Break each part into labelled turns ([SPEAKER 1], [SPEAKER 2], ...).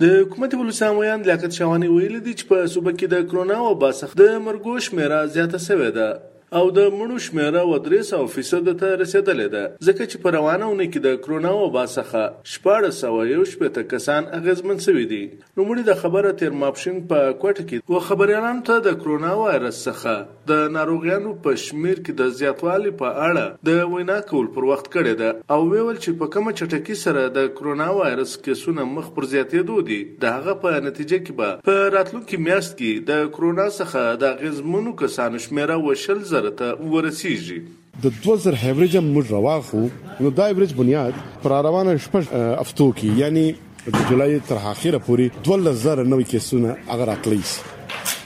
[SPEAKER 1] د حکومت ولسمویان لیاقت شوانی ویل دي چې په صوبه کې د کرونا او باسخ د مرګوش میرا زیاته شوې ده. او د مړو شمیره و درې سوه فیصده ته رسېدلې ده. ځکه چې په روانه اونۍ کې د کرونا وبا څخه شپاړس سوه یو شپېته کسان اغېزمن سوي دي. نوموړي د خبره تېر ماپښین په کوټه کې و خبریالانو ته د کرونا وایرس څخه د ناروغیانو په شمیر کې د زیاتوالي په اړه د وینا کول پر وخت کړی ده. او ویل چې په کومه چټکۍ سره د کرونا وایرس کیسونه مخ پر زیاتېدو دي، د هغه په نتیجه کې به په راتلونکي میاشت کې د کرونا څخه د اغېزمنو کسانو شمیره وشل زره زره ته ورسیږي
[SPEAKER 2] د 2000 هیوریج موږ رواخو نو دا ایوریج بنیاد پر روانه شپږ افتو کې یعنی د جولای تر اخره پورې 12000 نوې کیسونه اگر اتلیس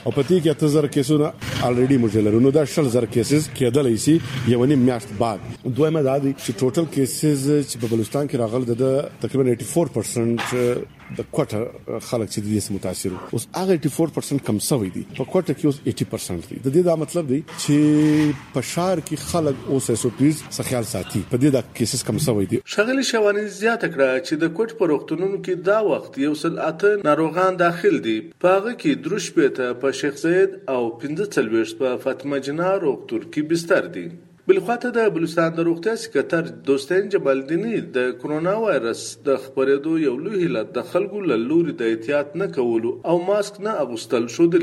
[SPEAKER 2] او پتی کې اته زر کیسونه الریډي موږ لرو، نو دا شل زر کیسز کېدلې سي، یو نیم میاشت بعد. دویمه دا دي چې ټوټل کیسز چې په بلوچستان کې راغل، د تقریباً 84% د کوټه خلک چې د دې متاثر اوس هغه 84% کم شوی دي په کوټه کې اوس 80% دي د دې دا مطلب دی چې په شهر کې خلک اوس ایس او پیز څخه خیال ساتي. په دې دا کیسز کم شوی دي
[SPEAKER 1] شغلی شوانی زیاته کړه چې د کوټ په روغتونونو کې دا وخت یو سل اته ناروغان داخل دي. په هغه کې دروش پته په شیخ زید او پنځه څلوېښت په فاطمه جنا روغتون کې بستر دي بل بلخواته د بلوچستان د روغتیا سکرټر دوستین جبل جبالدینی د کرونا وایرس د خبرېدو یو لوی هلت د خلکو له لوري د احتیاط نه کولو او ماسک نه اغوستل شو دي،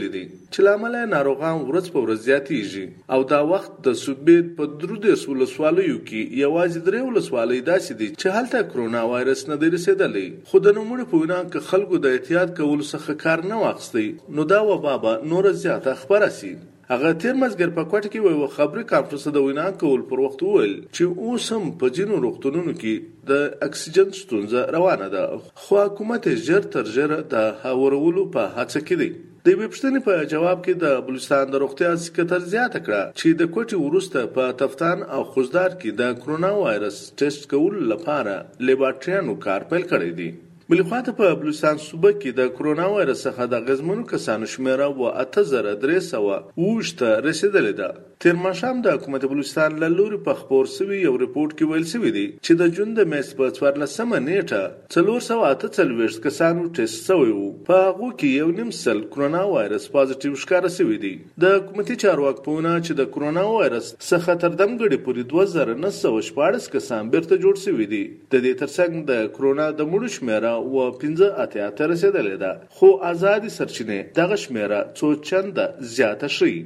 [SPEAKER 1] چې لامل ناروغان ورځ په ورځ زیاتیږي او دا وخت د سوبید په درو د سول کې یوازې درې ول سوالې داسې دي چې هلته کرونا وایرس نه دی رسیدلې خو د نوموړي په وینا کې خلکو د احتیاط کولو څخه کار نه واخستي نو دا وبا به نور زیاته خبره سي. هغه تیر مزګر په کوټه کې وي خبري کانفرنس د وینا کول پر وخت وویل چې اوس هم په جنو روغتونونو کې د اکسیجن ستونزه روانه ده. خو حکومت ژر تر ژره د هاورولو په هڅه کې دی. د ویبشتنې په جواب کې د بلوچستان د روغتیا سکرټر زیاته کړه چې د کوټي ورسته په تفتان او خوزدار کې د کرونا وایرس ټیسټ کول لپاره لیبارټریانو کار پیل کړی دی. بلې خواته په بلوچستان صوبه کې د کرونا وایرس څخه د غزمنو کسانو شمیره و اته زره درې 8300 وشته رسیدلې ده. تیر ماشام د حکومت بلوچستان له لوري په خبر سوي یو ریپورت کې ویل سوي دي چې د جون د میس په 14 نیټه 448 کسانو ټیسټ شوی وو. په هغه کې یو نیم سل کرونا وایرس پازیټیو ښکار شوی دی د حکومتي چارواکو په وینا چې د کرونا وایرس څخه تر دمګړي پورې 2914 کسان بیرته جوړ شوی دي. د دې ترڅنګ د کرونا د مړو شمیره و 15 اتیا تر رسیدلې ده. خو ازادي سرچینې دغه شمیره څو چنده زیاته شي.